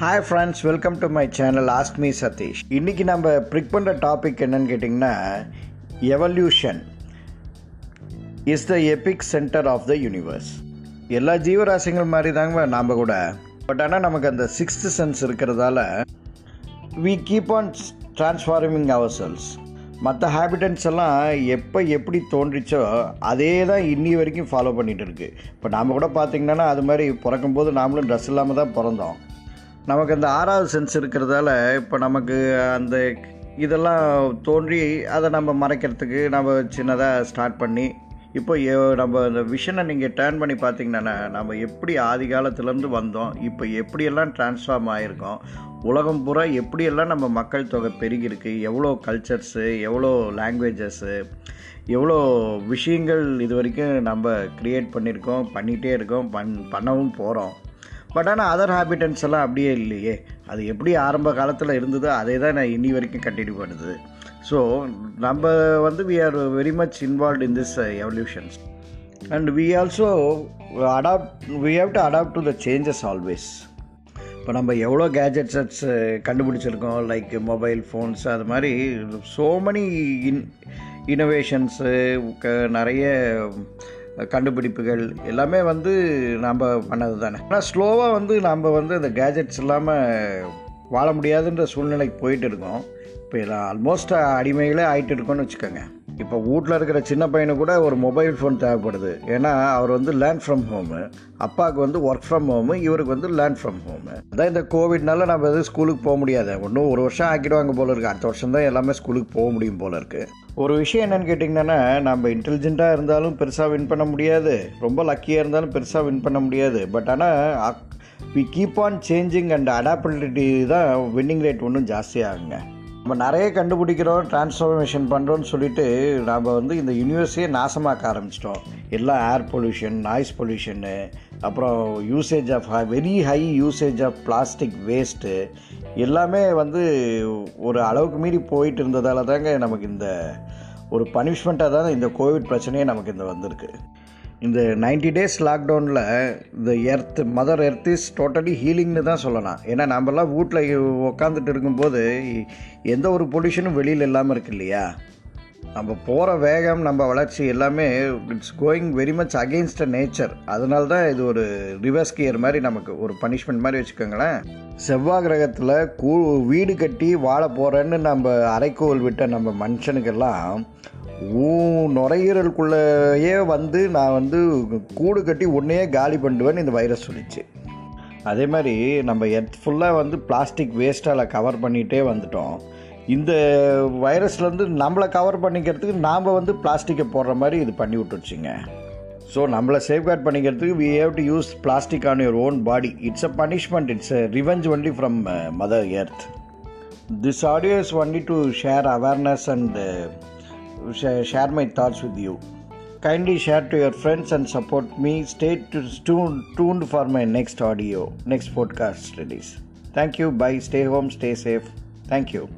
Hi friends welcome to my channel ask me Satish இன்றைக்கி நம்ம ப்ரிக் பண்ணுற டாபிக் என்னன்னு கேட்டிங்கன்னா evolution is the epic centre of the universe எல்லா ஜீவராசிகள் மாதிரி தாங்க நாம் கூட. பட் ஆனால் நமக்கு அந்த சிக்ஸ்த் சென்ஸ் இருக்கிறதால we keep on transforming our cells மற்ற ஹேபிட்டன்ஸ் எல்லாம் எப்போ எப்படி தோன்றிச்சோ அதே தான் இன்னி வரைக்கும் ஃபாலோ பண்ணிகிட்டு இருக்குது இப்போ நாம் கூட பார்த்திங்கன்னா அது மாதிரி பிறக்கும்போது நாமளும் ட்ரெஸ் இல்லாமல் தான் பிறந்தோம். நமக்கு அந்த ஆறாவது சென்ஸ் இருக்கிறதால இப்போ நமக்கு அந்த இதெல்லாம் தோன்றி அதை நம்ம மறைக்கிறதுக்கு நம்ம சின்னதாக ஸ்டார்ட் பண்ணி இப்போ நம்ம அந்த விஷனை நீங்கள் டேர்ன் பண்ணி பார்த்தீங்கன்னா நம்ம எப்படி ஆதி காலத்துலேருந்து வந்தோம் இப்போ எப்படியெல்லாம் ட்ரான்ஸ்ஃபார்ம் ஆகிருக்கோம் உலகம் பூரா எப்படியெல்லாம் நம்ம மக்கள் தொகை பெருகிருக்கு எவ்வளோ கல்ச்சர்ஸு எவ்வளோ லாங்குவேஜஸ்ஸு எவ்வளோ விஷயங்கள் இது வரைக்கும் நம்ம க்ரியேட் பண்ணியிருக்கோம் பண்ணிகிட்டே இருக்கோம் பண் பண்ணவும் போகிறோம் பட் ஆனால் அதர் ஹாபிட்டன்ஸ் எல்லாம் அப்படியே இல்லையே. அது எப்படி ஆரம்ப காலத்தில் இருந்ததோ அதே தான் நான் இனி வரைக்கும் கண்டினியூ பண்ணுது. ஸோ நம்ம வந்து we are very much involve in this evolutions and we also adapt we have to adapt to the changes always இப்போ நம்ம எவ்வளோ கேஜெட்ஸ் uh, கண்டுபிடிச்சிருக்கோம்? லைக் மொபைல் ஃபோன்ஸ் அது மாதிரி ஸோ மெனி இன் இனோவேஷன்ஸு நிறைய கண்டுபிடிப்புகள் எல்லாமே வந்து நாம் பண்ணது தானே ஆனால் ஸ்லோவாக வந்து நாம் வந்து இந்த கேஜெட்ஸ் இல்லாமல் வாழ முடியாதுன்ற சூழ்நிலைக்கு போயிட்டு இருக்கோம். இப்போ எல்லாம் ஆல்மோஸ்ட் அடிமைகளே ஆகிட்டு இருக்கோம்னு வச்சுக்கோங்க. இப்போ வீட்டில் இருக்கிற சின்ன பையனு கூட ஒரு மொபைல் ஃபோன் தேவைப்படுது. ஏன்னா அவர் வந்து லேர்ன் ஃப்ரம் ஹோமு அப்பாவுக்கு வந்து ஒர்க் ஃப்ரம் ஹோமு இவருக்கு வந்து லேர்ன் ஃப்ரம் ஹோமு அதான் இந்த கோவிட்னால நம்ம எதுவும் ஸ்கூலுக்கு போக முடியாது. ஒன்றும் ஒரு வருஷம் ஆக்கிடுவாங்க போல இருக்குது அடுத்த வருஷம் தான் எல்லாமே ஸ்கூலுக்கு போக முடியும் போல இருக்குது ஒரு விஷயம் என்னென்னு கேட்டிங்கன்னா நம்ம இன்டெலிஜென்ட்டாக இருந்தாலும் பெருசாக வின் பண்ண முடியாது. ரொம்ப லக்கியாக இருந்தாலும் பெருசாக வின் பண்ண முடியாது. பட் ஆனால் we keep on changing and adaptability தான் வின்னிங் ரேட் ஒன்றும் ஜாஸ்தியாகுங்க. நம்ம நிறைய கண்டுபிடிக்கிறோம் டிரான்ஸ்ஃபர்மேஷன் பண்ணுறோன்னு சொல்லிட்டு நாம் வந்து இந்த யூனிவர்ஸையே நாசமாக்க ஆரம்பிச்சிட்டோம். எல்லாம் ஏர் பொல்யூஷன் நாய்ஸ் பொல்யூஷனு அப்புறம் usage of very high usage of plastic waste எல்லாமே வந்து ஒரு அளவுக்கு மீறி போயிட்டு இருந்ததால தாங்க நமக்கு இந்த ஒரு பனிஷ்மெண்ட்டாக தான் இந்த கோவிட் பிரச்சனையே நமக்கு இந்த வந்திருக்கு. இந்த 90 டேஸ் லாக்டவுனில் இந்த earth mother earth is totally ஹீலிங்னு தான் சொல்லலாம். ஏன்னா நம்மலாம் வீட்டில் உக்காந்துட்டு இருக்கும்போது எந்த ஒரு பொல்யூஷனும் வெளியில் இல்லாமல் இருக்கு இல்லையா? நம்ம போகிற வேகம் நம்ம வளர்ச்சி எல்லாமே it's going very much against nature அதனால தான் இது ஒரு ரிவர்ஸ் கியர் மாதிரி நமக்கு ஒரு பனிஷ்மெண்ட் மாதிரி வச்சுக்கோங்களேன். செவ்வாய் கிரகத்தில் கூ வீடு கட்டி வாழ போகிறேன்னு நம்ம அரைக்கோல் விட்ட நம்ம மனுஷனுக்கெல்லாம் ஊ நுரையீரலுக்குள்ளேயே வந்து நான் வந்து கூடு கட்டி உன்னையே காலி பண்ணுவேன்னு இந்த வைரஸ் சொல்லிச்சு. அதே மாதிரி நம்ம எர்த் ஃபுல்லாக வந்து பிளாஸ்டிக் வேஸ்ட்டால் கவர் பண்ணிகிட்டே வந்துட்டோம். இந்த வைரஸ்லேருந்து நம்மளை கவர் பண்ணிக்கிறதுக்கு நாம் வந்து பிளாஸ்டிக்கை போடுற மாதிரி இது பண்ணி விட்டுருச்சுங்க. ஸோ நம்மளை சேஃப்கார்ட் பண்ணிக்கிறதுக்கு we have to use plastic on your own body it's a punishment it's a revenge only from mother earth this audio is only to share awareness and share my thoughts with you. Kindly share to your friends and support me. Stay tuned, tuned for my next audio, next podcast release. Thank you. Bye. Stay home. Stay safe. Thank you.